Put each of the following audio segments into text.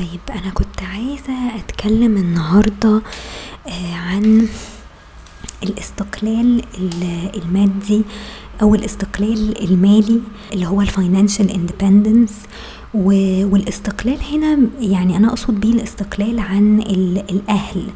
طيب أنا كنت عايزة أتكلم النهاردة آه، عن الاستقلال المادي أو الاستقلال المالي اللي هو ال financial independence والاستقلال هنا يعني أنا أقصد بيه الاستقلال عن الأهل.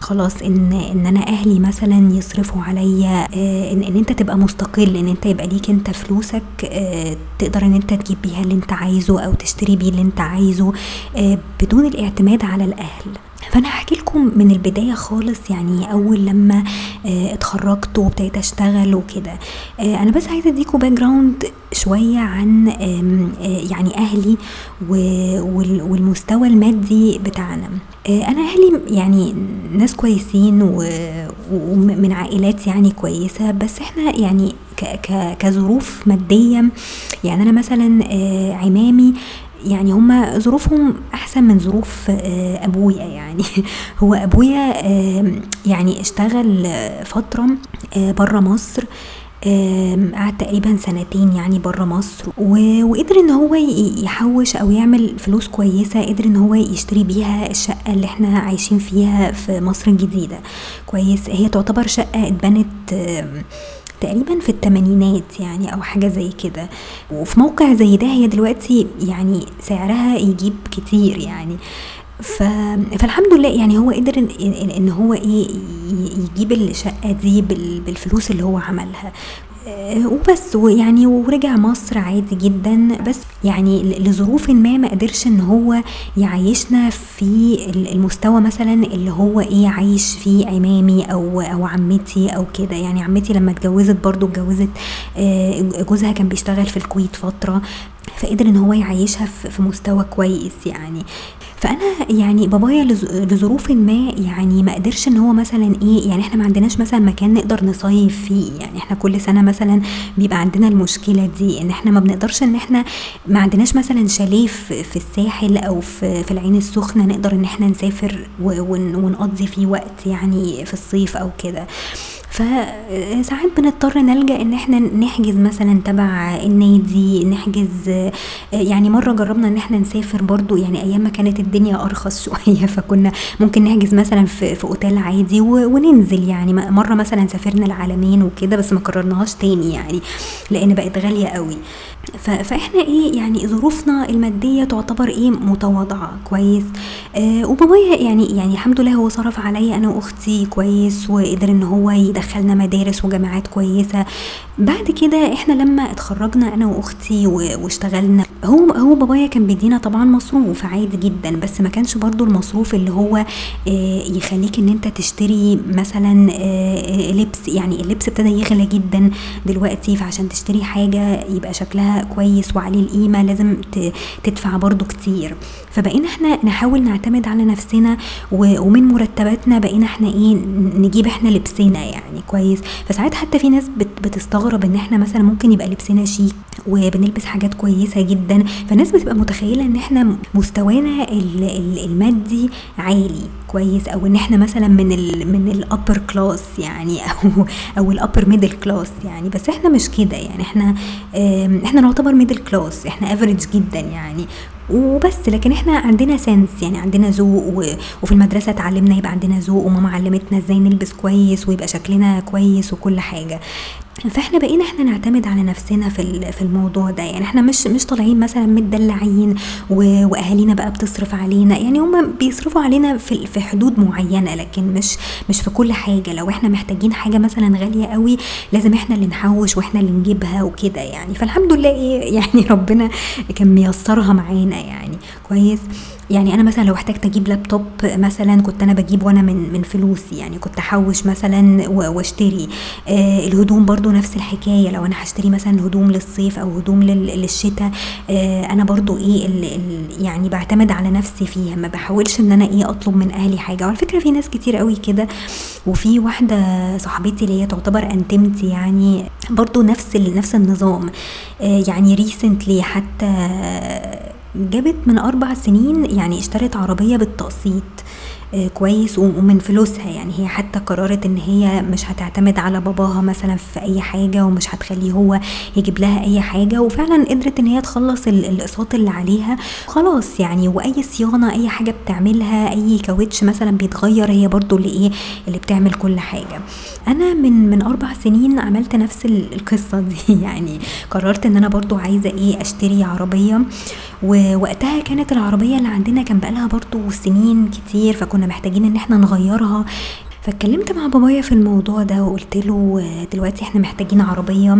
خلاص إن إن أنا أهلي مثلا يصرفوا عليا آه، إن, إن أنت تبقى مستقل إن أنت يبقى ليك أنت فلوسك آه، تقدر إن أنت تجيب بيها اللي أنت عايزه أو تشتري بيه اللي أنت عايزه آه، بدون الاعتماد على الأهل. فأنا هحكي لكم من البداية خالص يعني أول لما اتخرجت وابتديت أشتغل وكده. أنا بس عايزة اديكم background شوية عن يعني أهلي والمستوى المادي بتاعنا. أنا أهلي يعني ناس كويسين ومن عائلات يعني كويسة بس إحنا يعني كظروف مادية يعني أنا مثلا عمامي يعني هما ظروفهم أحسن من ظروف أبويا يعني. هو أبويا يعني اشتغل فترة بره مصر قعد تقريبا سنتين يعني بره مصر. وقدر إن هو يحوش أو يعمل فلوس كويسة قدر إن هو يشتري بيها الشقة اللي إحنا عايشين فيها في مصر الجديدة. كويس. هي تعتبر شقة اتبنت تقريبا في التمانينات يعني أو حاجة زي كده. وفي موقع زي ده هي دلوقتي يعني سعرها يجيب كتير يعني. ف... فالحمد لله يعني هو قدر ان, إن هو إيه يجيب الشقة دي بالفلوس اللي هو عملها. وبس ويعني ورجع مصر عادي جدا. بس يعني لظروف ما ما قدرش إن هو يعيشنا في المستوى مثلا اللي هو إيه عايش فيه عمامي أو أو عمتي أو كده. يعني عمتي لما اتجوزت برضو اتجوزت آه، جوزها كان بيشتغل في الكويت فترة فقدر إن هو يعيشها في مستوى كويس يعني. فأنا يعني بابايا لظروف ما يعني ما قدرش إن هو مثلا إيه يعني إحنا ما عندناش مثلا مكان نقدر نصيف فيه. يعني إحنا كل سنة مثلا بيبقى عندنا المشكلة دي إن إحنا ما بنقدرش إن إحنا ما عندناش مثلا شاليه في الساحل أو في, في العين السخنة نقدر إن إحنا نسافر ونقضي فيه وقت يعني في الصيف أو كده. فساعات بنضطر نلجأ إن إحنا نحجز مثلا تبع النادي نحجز يعني مرة جربنا إن إحنا نسافر برضو يعني أيام ما كانت الدنيا أرخص شوية فكنا ممكن نحجز مثلا في, في أوتيل عادي وننزل يعني. مرة مثلا سافرنا العالمين وكده بس ما قررناهاش تاني يعني لأن بقت غالية قوي. فإحنا إيه يعني ظروفنا المادية تعتبر إيه متواضعة كويس؟ آه وبابايا يعني يعني الحمد لله هو صرف عليا أنا وأختي كويس وقدر إن هو يدخلنا مدارس وجامعات كويسة. بعد كده إحنا لما اتخرجنا أنا وأختي واشتغلنا هو هو بابايا كان بيدينا طبعا مصروف عادي جدا بس ما كانش برضو المصروف اللي هو آه يخليك إن أنت تشتري مثلا آه لبس. يعني اللبس ابتدى يغلى جدا دلوقتي فعشان تشتري حاجة يبقى شكلها كويس وعليه القيمة لازم تدفع برضو كتير. فبقينا إحنا نحاول نعتمد على نفسنا ومن مرتباتنا بقينا إحنا إيه نجيب إحنا لبسنا يعني كويس. فساعات حتى في ناس بتستغرب إن إحنا مثلا ممكن يبقى لبسنا شيك وبنلبس حاجات كويسة جدا. فالناس بتبقى متخيلة إن إحنا مستوانا المادي عالي كويس أو إن إحنا مثلا من ال من ال upper class يعني أو أو ال upper middle class يعني. بس إحنا مش كده يعني إحنا إحنا نعتبر middle class إحنا average جدا يعني. وبس لكن إحنا عندنا sense يعني عندنا ذوق وفي المدرسة اتعلمنا يبقى عندنا ذوق وماما علمتنا إزاي نلبس كويس ويبقى شكلنا كويس وكل حاجة. فإحنا بقينا إحنا نعتمد على نفسنا في في الموضوع ده. يعني إحنا مش مش طالعين مثلا متدلعين وأهالينا بقى بتصرف علينا. يعني هم بيصرفوا علينا في في حدود معينة لكن مش مش في كل حاجة. لو إحنا محتاجين حاجة مثلا غالية قوي لازم إحنا اللي نحوش وإحنا اللي نجيبها وكده يعني. فالحمد لله إيه يعني ربنا كان ميسرها معانا. يعني. كويس. يعني أنا مثلا لو احتجت أجيب لابتوب مثلا كنت أنا بجيب وأنا من من فلوسي يعني. كنت أحوش مثلا وأشتري. آه الهدوم برضو نفس الحكاية. لو أنا هشتري مثلا هدوم للصيف أو هدوم للشتاء آه أنا برضو إيه يعني بعتمد على نفسي فيها. ما بحاولش إن أنا إيه أطلب من أهلي حاجة. وعلى فكرة في ناس كتير قوي كده. وفي واحدة صاحبتي اللي هي تعتبر انتمتي يعني برضو نفس نفس النظام. آه يعني ريسنتلي حتى جابت من أربع سنين يعني اشترت عربية بالتقسيط. كويس ومن فلوسها. يعني هي حتى قررت إن هي مش هتعتمد على باباها مثلا في أي حاجة ومش هتخليه هو يجيب لها أي حاجة. وفعلا قدرت إن هي تخلص الأقساط اللي عليها. خلاص يعني وأي صيانة أي حاجة بتعملها أي كاوتش مثلا بيتغير هي برضو اللي إيه اللي بتعمل كل حاجة. أنا من من أربع سنين عملت نفس القصة دي. يعني قررت إن أنا برضو عايزة إيه أشتري عربية. ووقتها كانت العربية اللي عندنا كان بقالها برضو سنين كتير فكنا محتاجين إن إحنا نغيرها. فاتكلمت مع بابايا في الموضوع ده وقلت له دلوقتي إحنا محتاجين عربية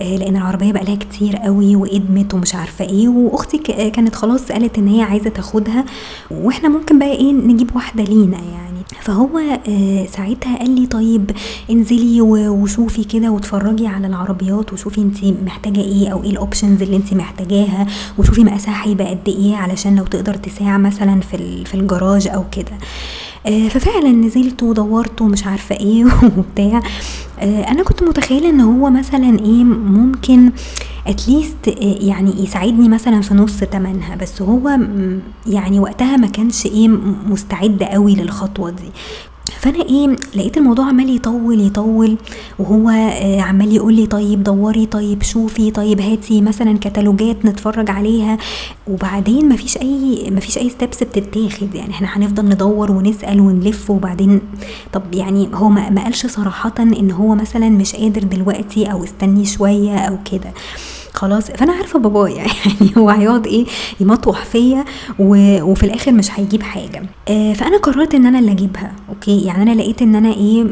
آه، لأن العربية بقالها كتير قوي وإدمت ومش عارفة إيه. وأختي كانت خلاص قالت إن هي عايزة تاخدها وإحنا ممكن بقى إيه نجيب واحدة لينا يعني. فهو آه، ساعتها قال لي طيب انزلي وشوفي كده واتفرجي على العربيات وشوفي انت محتاجة إيه أو إيه ال options اللي انت محتاجاها وشوفي مقاسها هيبقى قد إيه علشان لو تقدر تساع مثلا في في الجراج أو كده. ففعلا نزلت ودورت ومش عارفة إيه وبتاع. آه، أنا كنت متخيلة إن هو مثلا إيه ممكن at least آه، يعني يساعدني مثلا في نص تمنها. بس هو يعني وقتها ما كانش إيه مستعد قوي للخطوة دي. فأنا إيه لقيت الموضوع عمال يطول يطول وهو آه، عمال يقول لي طيب دوري طيب شوفي طيب هاتي مثلا كتالوجات نتفرج عليها. وبعدين مفيش أي مفيش أي ستيبس بتتاخد يعني إحنا هنفضل ندور ونسأل ونلف وبعدين. طب يعني هو ما قالش صراحة إن هو مثلا مش قادر دلوقتي أو استني شوية أو كده. خلاص فأنا عارفة بابايا يعني هو هيقعد إيه يمطوح فيا وفي الآخر مش هيجيب حاجة. آه فأنا قررت إن أنا اللي أجيبها أوكي؟ يعني أنا لقيت إن أنا إيه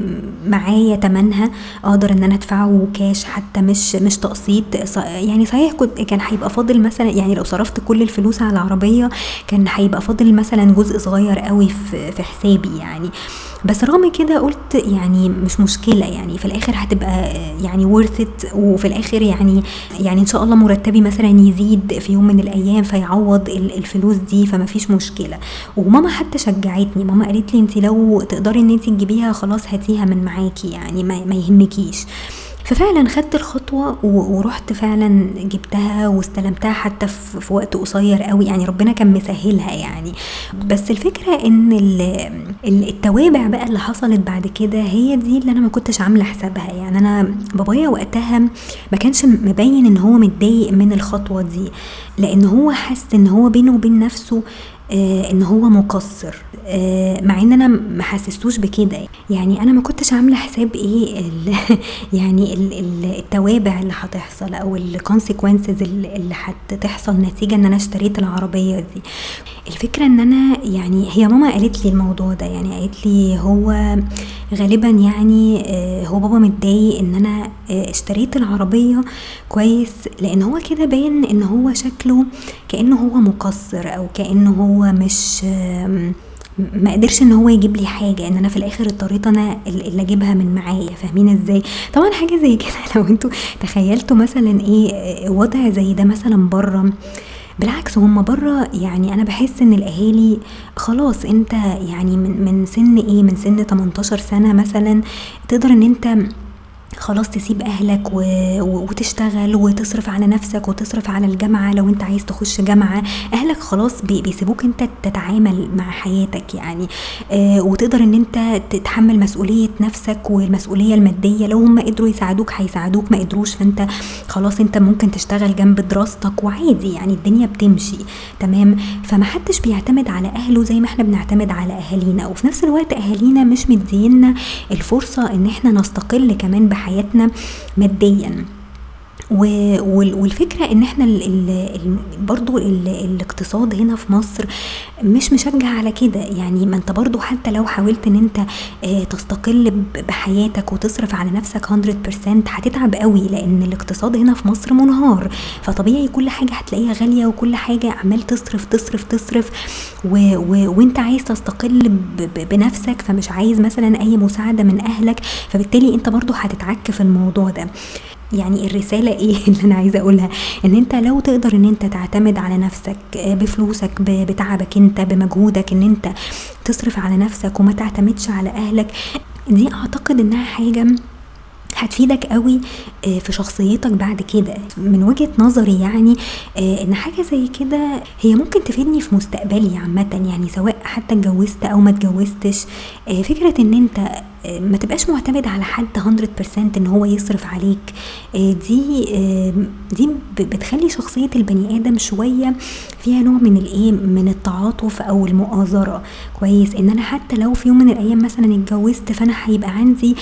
معايا تمنها أقدر إن أنا أدفعه كاش حتى مش مش تقسيط. يعني صحيح كنت كان هيبقى فاضل مثلا يعني لو صرفت كل الفلوس على العربية كان هيبقى فاضل مثلا جزء صغير قوي في, حسابي يعني. بس رغم كده قلت يعني مش مشكلة يعني في الآخر هتبقى يعني ورثت وفي الآخر يعني يعني إن شاء الله مرتبي مثلا يزيد في يوم من الأيام فيعوض الفلوس دي فما فيش مشكلة. وماما حتى شجعتني ماما قالت لي انت لو تقدري إن انت تجيبيها خلاص هاتيها من معاكي يعني ما يهمكيش. ففعلا خدت الخطوة ورحت فعلا جبتها واستلمتها حتى في وقت قصير قوي يعني ربنا كان مسهلها يعني. بس الفكرة إن التوابع بقى اللي حصلت بعد كده هي دي اللي أنا ما كنتش عاملة حسابها. يعني أنا بابايا وقتها ما كانش مبين إن هو متضايق من الخطوة دي لأن هو حس إن هو بينه وبين نفسه آه إن هو مقصر. آه مع إن أنا ما حسستوش بكده. يعني أنا ما كنتش عاملة حساب إيه ال يعني ال التوابع اللي هتحصل أو الكونسيكونسز اللي هتحصل نتيجة إن أنا اشتريت العربية دي. الفكرة إن أنا يعني هي ماما قالت لي الموضوع ده يعني قالت لي هو غالبا يعني آه هو بابا متضايق إن أنا آه اشتريت العربية كويس لأن هو كده باين إن هو شكله كأنه هو مقصر أو كأنه هو مش ما قدرش إن هو يجيب لي حاجة إن أنا في الآخر اضطريت أنا اللي أجيبها من معايا فاهمين إزاي؟ طبعا حاجة زي كده لو أنتوا تخيلتوا مثلا إيه وضع زي ده مثلا بره بالعكس هم بره يعني أنا بحس إن الأهالي خلاص أنت يعني من من سن إيه من سن 18 سنة مثلا تقدر إن أنت خلاص تسيب أهلك و... وتشتغل وتصرف على نفسك وتصرف على الجامعة لو أنت عايز تخش جامعة. أهلك خلاص بي... بيسيبوك أنت تتعامل مع حياتك يعني. آه وتقدر إن أنت تتحمل مسؤولية نفسك والمسؤولية المادية. لو هم قدروا يساعدوك هيساعدوك ما قدروش فأنت خلاص أنت ممكن تشتغل جنب دراستك وعادي يعني الدنيا بتمشي. تمام؟ فمحدش بيعتمد على أهله زي ما إحنا بنعتمد على أهالينا. وفي نفس الوقت أهالينا مش مدينا الفرصة إن إحنا نستقل كمان بحياتنا حياتنا ماديا. والفكرة إن إحنا برضو ال الاقتصاد هنا في مصر مش مشجع على كده. يعني ما أنت برضو حتى لو حاولت إن أنت آه، تستقل بحياتك وتصرف على نفسك 100% هتتعب قوي لأن الاقتصاد هنا في مصر منهار. فطبيعي كل حاجة هتلاقيها غالية وكل حاجة عمال تصرف تصرف تصرف. و و وأنت عايز تستقل بنفسك فمش عايز مثلا أي مساعدة من أهلك. فبالتالي أنت برضو هتتعك في الموضوع ده. يعني الرسالة إيه اللي أنا عايزة أقولها؟ إن أنت لو تقدر إن أنت تعتمد على نفسك آه، بفلوسك بتعبك أنت بمجهودك إن أنت تصرف على نفسك وما تعتمدش على أهلك دي أعتقد إنها حاجة هتفيدك قوي آه، في شخصيتك بعد كده. من وجهة نظري يعني آه، إن حاجة زي كده هي ممكن تفيدني في مستقبلي عامة يعني سواء حتى اتجوزت أو ما اتجوزتش. آه، فكرة إن أنت ما تبقاش معتمد على حد 100% إن هو يصرف عليك. دي دي بتخلي شخصية البني آدم شوية فيها نوع من الإيه من التعاطف أو المؤازرة. كويس. إن أنا حتى لو في يوم من الأيام مثلا اتجوزت فأنا هيبقى عندي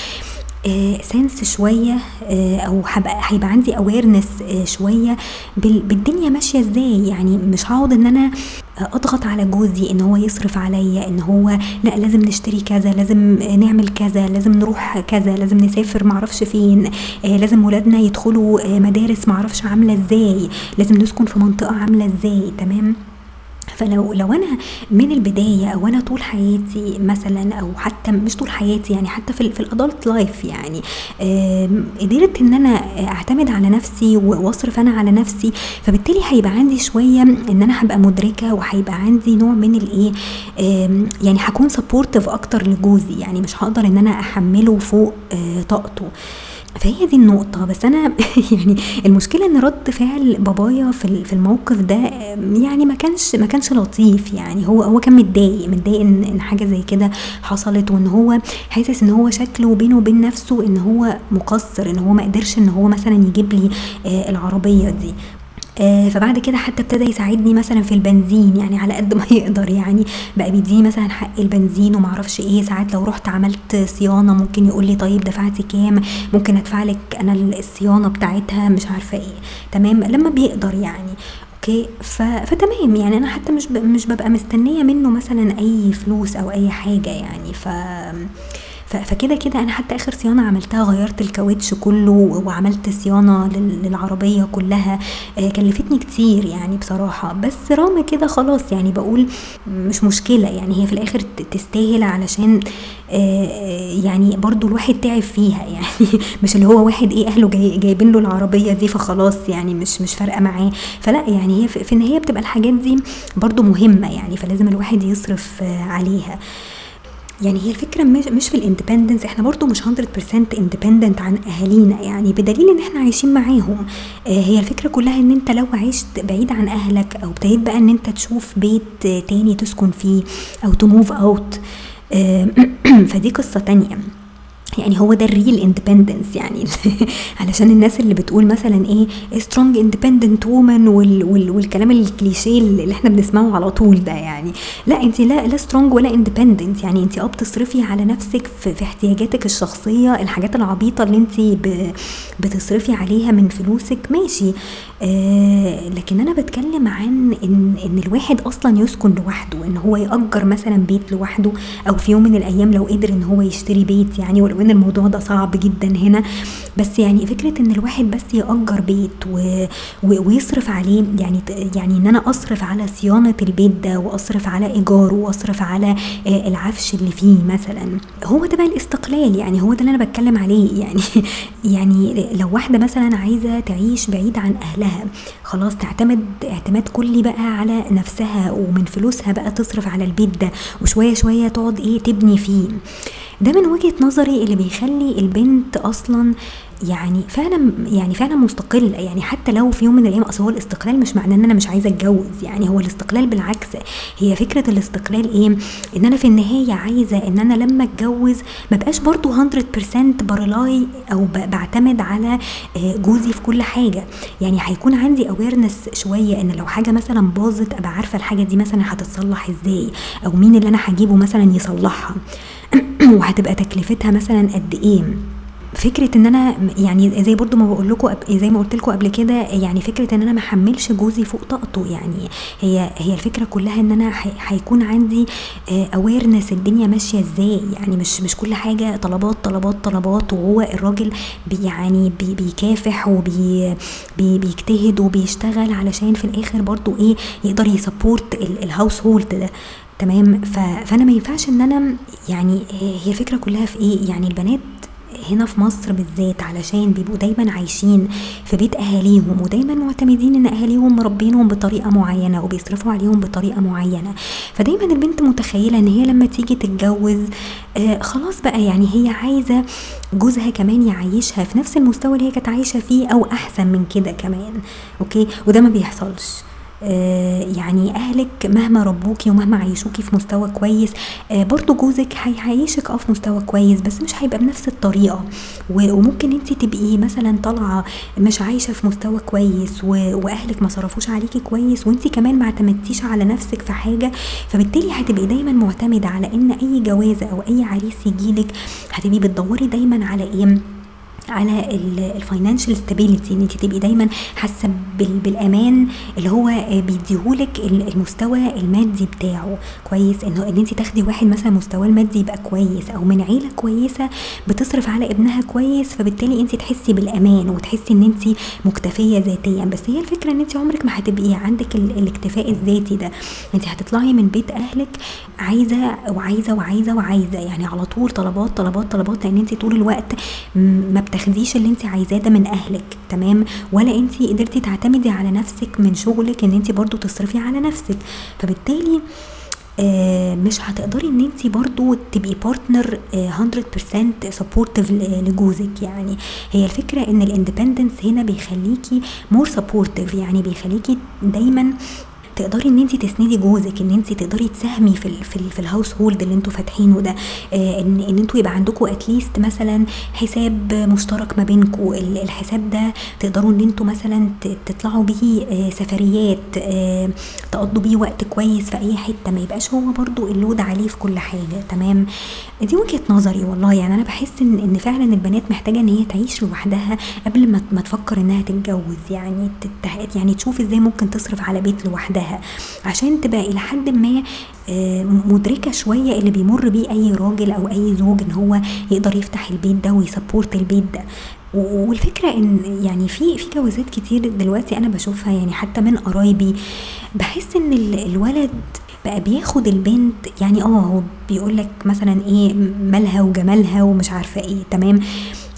sense آه، شوية آه، أو هيبقى عندي awareness آه، شوية. بالدنيا ماشية إزاي؟ يعني مش هقعد إن أنا أضغط على جوزي إن هو يصرف عليا إن هو لأ لازم نشتري كذا لازم نعمل كذا لازم نروح كذا لازم نسافر معرفش فين لازم ولادنا يدخلوا مدارس معرفش عاملة إزاي لازم نسكن في منطقة عاملة إزاي تمام؟ فلو لو أنا من البداية أو أنا طول حياتي مثلا أو حتى مش طول حياتي يعني حتى في, في ال adult life يعني قدرت إن أنا أعتمد على نفسي وأصرف أنا على نفسي فبالتالي هيبقى عندي شوية إن أنا هبقى مدركة وهيبقى عندي نوع من الايه يعني هكون supportive أكتر لجوزي يعني مش هقدر إن أنا أحمله فوق آه، طاقته. فهي دي النقطة بس أنا يعني المشكلة إن رد فعل بابايا في في الموقف ده يعني ما كانش ما كانش لطيف يعني. هو هو كان متضايق متضايق إن, إن حاجة زي كده حصلت وإن هو حاسس إن هو شكله بينه وبين نفسه إن هو مقصر إن هو ما قدرش إن هو مثلا يجيب لي آه، العربية دي. آه فبعد كده حتى ابتدى يساعدني مثلا في البنزين يعني على قد ما يقدر يعني بقى بيديني مثلا حق البنزين ومعرفش إيه. ساعات لو رحت عملت صيانة ممكن يقول لي طيب دفعتي كام؟ ممكن أدفع لك أنا الصيانة بتاعتها مش عارفة إيه. تمام؟ لما بيقدر يعني. أوكي؟ ف... فتمام. يعني أنا حتى مش ب... مش ببقى مستنية منه مثلا أي فلوس أو أي حاجة يعني. ف فكده كده أنا حتى اخر صيانة عملتها غيرت الكاوتش كله وعملت صيانة للعربية كلها آه، كلفتني كتير يعني بصراحة. بس رغم كده خلاص يعني بقول مش مشكلة يعني هي في الآخر تستاهل علشان آه، يعني برضو الواحد تعب فيها يعني مش اللي هو واحد إيه أهله جاي جايبين له العربية دي فخلاص يعني مش مش فارقة معاه. فلا يعني هي في النهاية بتبقى الحاجات دي برضو مهمة يعني فلازم الواحد يصرف عليها. يعني هي الفكرة مش في ال independence إحنا برضو مش 100% independent عن أهالينا يعني بدليل إن إحنا عايشين معاهم. آه هي الفكرة كلها إن أنت لو عشت بعيد عن أهلك أو ابتديت بقى إن أنت تشوف بيت تاني تسكن فيه أو ت move out آه فدي قصة تانية. يعني هو ده ال real independence يعني. علشان الناس اللي بتقول مثلا إيه strong independent woman والكلام الكليشيه اللي إحنا بنسمعه على طول ده يعني. لا انت لا لا strong ولا independent يعني. انت آه بتصرفي على نفسك في, في احتياجاتك الشخصية الحاجات العبيطة اللي انت بتصرفي عليها من فلوسك ماشي. آه لكن أنا بتكلم عن إن إن الواحد أصلا يسكن لوحده إن هو يأجر مثلا بيت لوحده أو في يوم من الأيام لو قدر إن هو يشتري بيت يعني ولو إن الموضوع ده صعب جدا هنا. بس يعني فكرة إن الواحد بس يأجر بيت و... ويصرف عليه يعني يعني إن أنا أصرف على صيانة البيت ده وأصرف على إيجاره وأصرف على آه العفش اللي فيه مثلا هو ده بقى الاستقلال. يعني هو ده اللي أنا بتكلم عليه. يعني يعني لو واحدة مثلا عايزة تعيش بعيد عن اهلها خلاص تعتمد اعتماد كلي بقى على نفسها ومن فلوسها بقى تصرف على البيت ده وشوية شوية تقعد إيه تبني فيه. ده من وجهة نظري اللي بيخلي البنت أصلا يعني فعلا يعني فعلا مستقله يعني حتى لو في يوم من الأيام أصل هو الاستقلال مش معناه إن أنا مش عايزة أتجوز. يعني هو الاستقلال بالعكس. هي فكرة الاستقلال إيه؟ إن أنا في النهاية عايزة إن أنا لما أتجوز ما بقاش برضو 100% برلاي أو بعتمد على آه، جوزي في كل حاجة. يعني هيكون عندي اويرنس شوية إن لو حاجة مثلا باظت أبقى عارفة الحاجة دي مثلا هتتصلح إزاي؟ أو مين اللي أنا هجيبه مثلا يصلحها؟ وهتبقى تكلفتها مثلا قد إيه؟ فكرة إن أنا يعني زي برضو ما بقول لكم زي ما قلت لكم قبل كده يعني فكرة إن أنا ما أحملش جوزي فوق طاقته يعني هي هي الفكرة كلها إن أنا هيكون عندي awareness آه، الدنيا ماشية إزاي يعني مش مش كل حاجة طلبات طلبات طلبات وهو الراجل بي يعني بي بيكافح وبي وبيشتغل علشان في الآخر برضو إيه يقدر يسبورت الهاوس هولد ده تمام؟ فأنا ما ينفعش إن أنا يعني هي الفكرة كلها في إيه؟ يعني البنات هنا في مصر بالذات علشان بيبقوا دايما عايشين في بيت أهاليهم ودايما معتمدين إن أهاليهم مربينهم بطريقة معينة وبيصرفوا عليهم بطريقة معينة. فدايما البنت متخيلة إن هي لما تيجي تتجوز آه خلاص بقى يعني هي عايزة جوزها كمان يعيشها في نفس المستوى اللي هي كانت عايشة فيه أو أحسن من كده كمان. أوكي؟ وده ما بيحصلش. يعني أهلك مهما ربوكي ومهما عيشوكي في مستوى كويس آه، برضو جوزك هيعيشك آه في مستوى كويس بس مش هيبقى بنفس الطريقة. وممكن انت تبقي مثلا طالعة مش عايشة في مستوى كويس وأهلك ما صرفوش عليكي كويس وانت كمان ما اعتمدتيش على نفسك في حاجة فبالتالي هتبقي دايما معتمدة على إن أي جوازه أو أي عريس يجيلك هتبقي بتدوري دايما على إيه؟ على ال financial stability إن أنت تبقي دايما حاسة بالأمان اللي هو بيديهولك المستوى المادي بتاعه. كويس؟ إن أنت تاخدي واحد مثلا مستواه المادي يبقى كويس أو من عيلة كويسة بتصرف على ابنها كويس فبالتالي أنت تحسي بالأمان وتحسي إن أنت مكتفية ذاتيا. بس هي الفكرة إن أنت عمرك ما هتبقي عندك الاكتفاء الذاتي ده. أنت هتطلعي من بيت أهلك عايزة وعايزة وعايزة وعايزة. يعني على طول طلبات طلبات طلبات لأن أنت طول الوقت ما تاخديش اللي انت عايزاه ده من أهلك تمام؟ ولا انت قدرتي تعتمدي على نفسك من شغلك إن انت برضو تصرفي على نفسك. فبالتالي آه مش هتقدري إن انت برضو تبقي partner آه 100% supportive لجوزك يعني. هي الفكرة إن ال independence هنا بيخليكي more supportive يعني بيخليكي دايما تقدري ان انت تسندي جوزك ان انت تقدري تساهمي في ال في, ال في ال household اللي أنتوا فاتحينه ده آه ان ان أنتوا يبقى عندكم اتليست مثلا حساب مشترك ما بينكم. الحساب ده تقدروا ان أنتوا مثلا تطلعوا بيه آه سفريات آه تقضوا بيه وقت كويس في أي حتة ما يبقاش هو برضو اللود عليه في كل حاجة. تمام؟ دي وجهة نظري والله. يعني أنا بحس ان إن فعلا البنات محتاجة إن هي تعيش لوحدها قبل ما تفكر إنها تتجوز يعني يعني تشوف إزاي ممكن تصرف على بيت لوحدها. نفسها عشان تبقى إلى حد ما آه، مدركة شوية اللي بيمر بيه أي راجل أو أي زوج إن هو يقدر يفتح البيت ده ويسبورت البيت ده. والفكرة إن يعني في في جوازات كتير دلوقتي أنا بشوفها يعني حتى من قرايبي بحس إن الولد بقى بياخد البنت يعني آه هو بيقول لك مثلا إيه مالها وجمالها ومش عارفة إيه تمام؟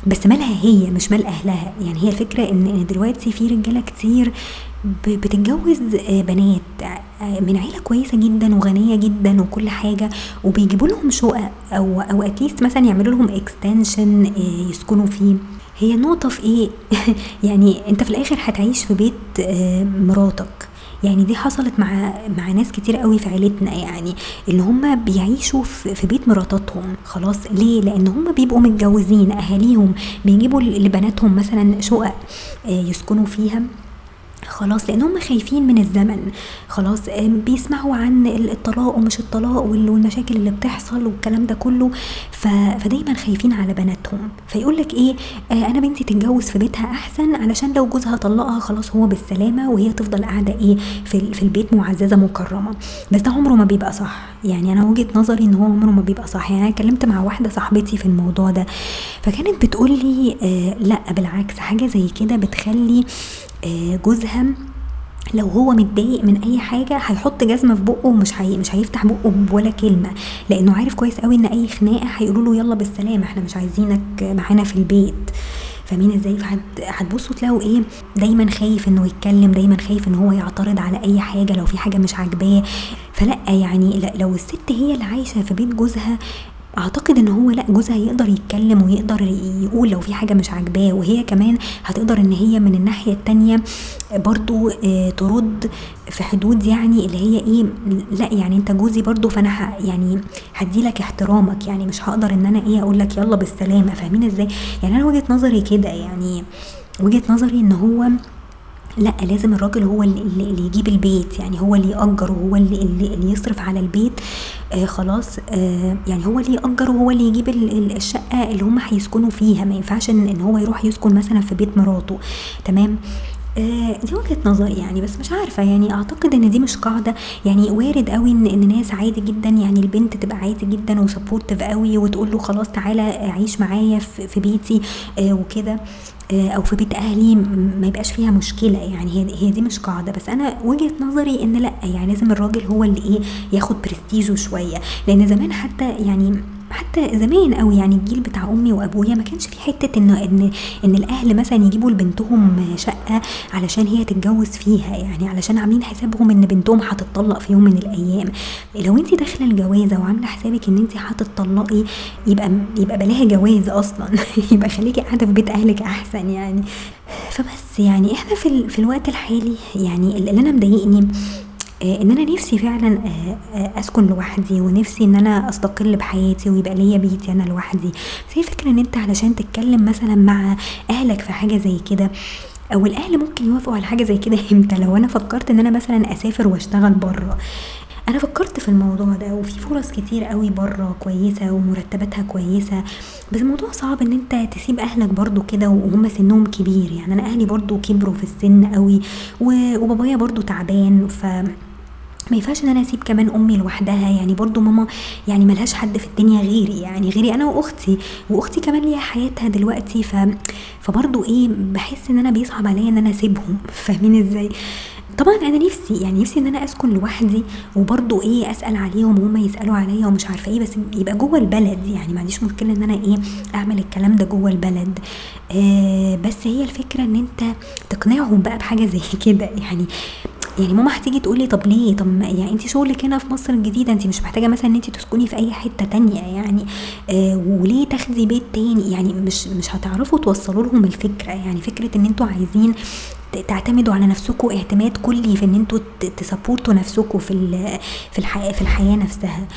بس مالها هي مش مال أهلها. يعني هي الفكرة إن دلوقتي في رجالة كتير بتتجوز آه، بنات آه، من عيلة كويسة جدا وغنية جدا وكل حاجة وبيجيبوا لهم شقق أو أو at least مثلا يعملوا لهم extension آه، يسكنوا فيه. هي النقطه في إيه؟ يعني أنت في الآخر هتعيش في بيت مراتك. يعني دي حصلت مع مع ناس كتير قوي في عيلتنا يعني ان هم بيعيشوا في بيت مراتاتهم. خلاص ليه؟ لأن هم بيبقوا متجوزين أهاليهم بيجيبوا لبناتهم مثلا شقق يسكنوا فيها. خلاص لأن هم خايفين من الزمن. خلاص بيسمعوا عن الطلاق ومش الطلاق والمشاكل اللي بتحصل والكلام ده كله. فدايما خايفين على بناتهم. فيقول لك إيه؟ آه أنا بنتي تتجوز في بيتها أحسن علشان لو جوزها طلقها خلاص هو بالسلامة وهي تفضل قاعدة إيه؟ في, في البيت معززة مكرمة. بس ده عمره ما بيبقى صح. يعني أنا وجهة نظري إن هو عمره ما بيبقى صح. يعني أنا اتكلمت مع واحدة صاحبتي في الموضوع ده فكانت بتقول لي آه لأ بالعكس حاجة زي كده بتخلي آه، جوزها لو هو متضايق من أي حاجة هيحط جزمة في بقه ومش هي مش هيفتح بقه ولا كلمة لأنه عارف كويس قوي إن أي خناقة هيقولوا له يلا بالسلامة إحنا مش عايزينك معانا في البيت. فاهمين إزاي؟ هتبصوا تلاقوا إيه دايما خايف إنه يتكلم دايما خايف إن هو يعترض على أي حاجة لو في حاجة مش عاجباه. فلأ يعني لو الست هي اللي عايشة في بيت جوزها أعتقد إن هو لأ جوزها يقدر يتكلم ويقدر يقول لو في حاجة مش عاجباه وهي كمان هتقدر إن هي من الناحية التانية برضو آه، ترد في حدود يعني اللي هي إيه لأ يعني أنت جوزي برضو فأنا يعني هدي لك احترامك يعني مش هقدر إن أنا إيه أقول لك يلا بالسلامة فاهمين إزاي؟ يعني أنا وجهة نظري كده يعني وجهة نظري إن هو لا لازم الراجل هو اللي, اللي يجيب البيت يعني هو اللي يأجر وهو اللي, اللي يصرف على البيت. آه خلاص آه يعني هو اللي يأجر وهو اللي يجيب الشقة اللي هم هيسكنوا فيها. ما ينفعش إن, هو يروح يسكن مثلا في بيت مراته. تمام؟ آه دي وجهة نظري يعني بس مش عارفة. يعني أعتقد إن دي مش قاعدة. يعني وارد قوي إن إن ناس عادي جدا يعني البنت تبقى عادي جدا وسبورتيف قوي وتقول له خلاص تعالى عيش معايا في بيتي آه وكده آه، أو في بيت أهلي ما يبقاش فيها مشكلة. يعني هي دي مش قاعدة. بس أنا وجهة نظري إن لأ يعني لازم الراجل هو اللي إيه ياخد برستيجه شوية. لأن زمان حتى يعني حتى زمان قوي يعني الجيل بتاع أمي وأبويا ما كانش في حتة ان ان إن الأهل مثلا يجيبوا لبنتهم شقة علشان هي تتجوز فيها يعني علشان عاملين حسابهم إن بنتهم هتطلق في يوم من الأيام. لو انت داخلة الجوازة وعاملة حسابك إن انت هتطلقي يبقى يبقى بلاها جواز أصلا. يبقى خليكي قاعدة في بيت أهلك أحسن يعني. فبس يعني إحنا في, في الوقت الحالي يعني اللي أنا مضايقني إن أنا نفسي فعلا آه، آه، أسكن لوحدي ونفسي إن أنا أستقل بحياتي ويبقى ليا بيتي أنا لوحدي. بس هي فكرة إن أنت علشان تتكلم مثلا مع أهلك في حاجة زي كده أو الأهل ممكن يوافقوا على حاجة زي كده إمتى؟ لو أنا فكرت إن أنا مثلا أسافر وأشتغل بره. أنا فكرت في الموضوع ده وفي فرص كتير قوي بره كويسة ومرتباتها كويسة. بس الموضوع صعب إن أنت تسيب أهلك برضو كده وهم سنهم كبير. يعني أنا أهلي برضو كبروا في السن قوي وبابايا برضو تعبان ف ما ينفعش إن أنا أسيب كمان أمي لوحدها يعني برضو ماما يعني ملهاش حد في الدنيا غيري يعني غيري أنا وأختي وأختي كمان ليها حياتها دلوقتي ف فبرضو إيه بحس إن أنا بيصعب عليا إن أنا أسيبهم فاهمين إزاي؟ طبعا أنا نفسي يعني نفسي إن أنا أسكن لوحدي وبرضه إيه أسأل عليهم وهم يسألوا عليا ومش عارفة إيه بس يبقى جوه البلد يعني ما عنديش مشكلة إن أنا إيه أعمل الكلام ده جوه البلد. آه بس هي الفكرة إن أنت تقنعهم بقى بحاجة زي كده يعني يعني ماما هتيجي تقولي طب ليه؟ طب يعني انت شغلك هنا في مصر الجديدة انت مش محتاجة مثلا ان انت تسكني في أي حتة تانية يعني. آه وليه تاخدي بيت تاني؟ يعني مش مش هتعرفوا توصلوا لهم الفكرة يعني. فكرة ان أنتوا عايزين تعتمدوا على نفسكم اعتماد كلي في ان أنتوا تسبورتوا نفسكم في في الحياة في الحياة نفسها.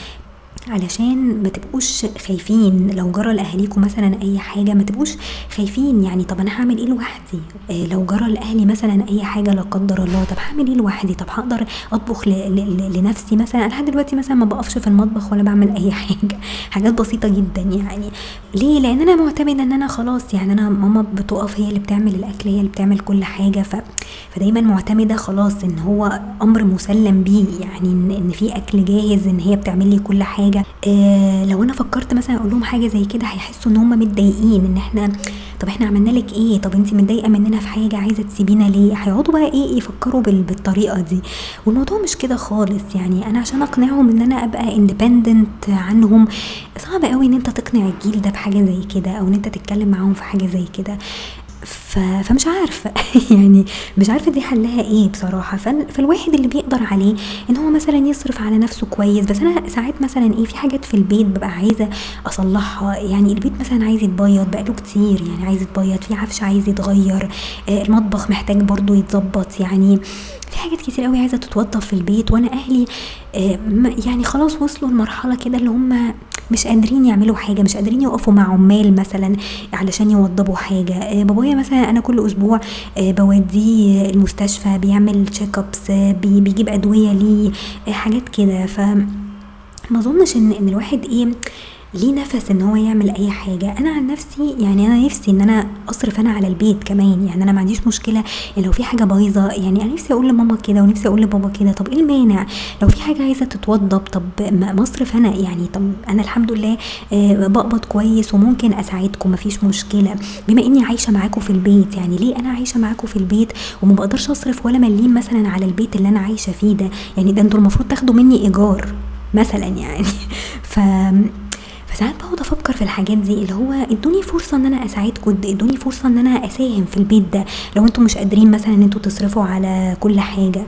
علشان ما تبقوش خايفين. لو جرى لاهاليكم مثلا أي حاجة ما تبقوش خايفين يعني طب أنا هعمل إيه لوحدي؟ إيه لو جرى لأهلي مثلا أي حاجة لا قدر الله طب هعمل إيه لوحدي؟ طب هقدر أطبخ لنفسي مثلا؟ أنا لحد دلوقتي مثلا ما بقفش في المطبخ ولا بعمل أي حاجة. حاجات بسيطة جدا يعني. ليه؟ لأن أنا معتمدة إن أنا خلاص يعني أنا ماما بتقف هي اللي بتعمل الأكل هي اللي بتعمل كل حاجة. ف... فدايما معتمدة خلاص إن هو أمر مسلم بيه يعني ان, إن في أكل جاهز إن هي بتعمل لي كل حاجة. حاجة آه لو أنا فكرت مثلا أقول لهم حاجة زي كده هيحسوا إن هم متضايقين إن إحنا طب إحنا عملنا لك إيه؟ طب انت متضايقة مننا في حاجة عايزة تسيبينا ليه؟ هيقعدوا بقى إيه؟ يفكروا بالطريقة دي. والموضوع مش كده خالص يعني. أنا عشان أقنعهم إن أنا أبقى اندبندنت عنهم صعب قوي إن أنت تقنع الجيل ده بحاجة زي كده أو إن أنت تتكلم معاهم في حاجة زي كده. فمش عارفة. يعني مش عارفة دي حلها إيه بصراحة. فالواحد اللي بيقدر عليه ان هو مثلا يصرف على نفسه كويس. بس أنا ساعات مثلا إيه في حاجات في البيت ببقى عايزة اصلحها. يعني البيت مثلا عايز يتبيض بقاله كتير. يعني عايز يتبيض في عفش عايز يتغير. آه المطبخ محتاج برضو يتظبط. يعني في حاجات كتير قوي عايزة تتوضب في البيت. وأنا أهلي آه يعني خلاص وصلوا لمرحلة كده اللي هم مش قادرين يعملوا حاجة مش قادرين يقفوا مع عمال مثلا علشان يوضبوا حاجة. آه بابايا مثلا أنا كل أسبوع آه بوديه المستشفى بيعمل تشيك ابس بيجيب أدوية ليه آه حاجات كده. ف ما اظنش إن الواحد إيه ليه نفس إن هو يعمل أي حاجة؟ أنا عن نفسي يعني أنا نفسي إن أنا أصرف أنا على البيت كمان يعني أنا ما عنديش مشكلة لو في حاجة بايظة يعني أنا نفسي أقول لماما كده ونفسي أقول لبابا كده طب إيه المانع؟ لو في حاجة عايزة تتوضب طب ما أصرف أنا يعني طب أنا الحمد لله آه بقبض كويس وممكن أساعدكم ما فيش مشكلة. بما إني عايشة معاكم في البيت يعني ليه أنا عايشة معاكم في البيت وما بقدرش أصرف ولا مليم مثلا على البيت اللي أنا عايشة فيه ده؟ يعني ده أنتوا المفروض تاخدوا مني إيجار مثلا يعني. ف فساعات بقعد أفكر في الحاجات دي اللي هو ادوني فرصة ان أنا اساعدكم ادوني فرصة ان أنا اساهم في البيت ده لو أنتم مش قادرين مثلا ان أنتوا تصرفوا على كل حاجة.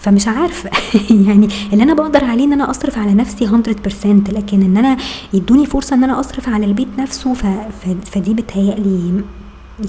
فمش عارفة يعني اللي أنا بقدر عليه ان أنا اصرف على نفسي 100% لكن ان أنا يدوني فرصة ان أنا اصرف على البيت نفسه ف... ف... فدي بتهيألي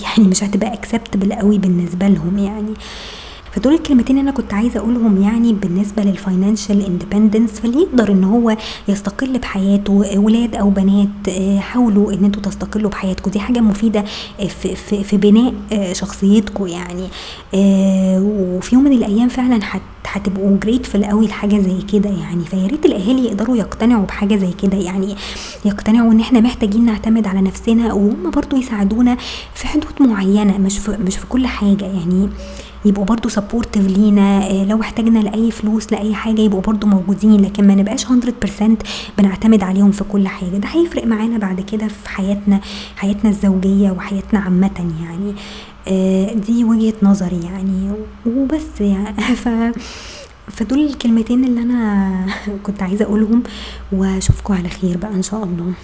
يعني مش هتبقى acceptable قوي بالنسبة لهم يعني. آه فدول الكلمتين أنا كنت عايزة أقولهم يعني بالنسبة لل financial independence فاللي يقدر إن هو يستقل بحياته ولاد أو بنات آه، حاولوا إن أنتوا تستقلوا بحياتكم. دي حاجة مفيدة في, في, في بناء آه، شخصيتكم يعني. آه، وفي يوم من الأيام فعلا هتبقوا grateful قوي لحاجة زي كده يعني. فيا ريت الأهالي يقدروا يقتنعوا بحاجة زي كده يعني. يقتنعوا إن إحنا محتاجين نعتمد على نفسنا وهم برضو يساعدونا في حدود معينة مش في مش في كل حاجة يعني. يبقوا برضو سبورتيف لينا آه، لو احتاجنا لأي فلوس لأي حاجة يبقوا برضو موجودين لكن ما نبقاش 100% بنعتمد عليهم في كل حاجة. ده هيفرق معانا بعد كده في حياتنا حياتنا الزوجية وحياتنا عامة يعني. آه، دي وجهة نظري يعني. وبس يعني. ف فدول الكلمتين اللي أنا كنت عايزة أقولهم وأشوفكم على خير بقى إن شاء الله.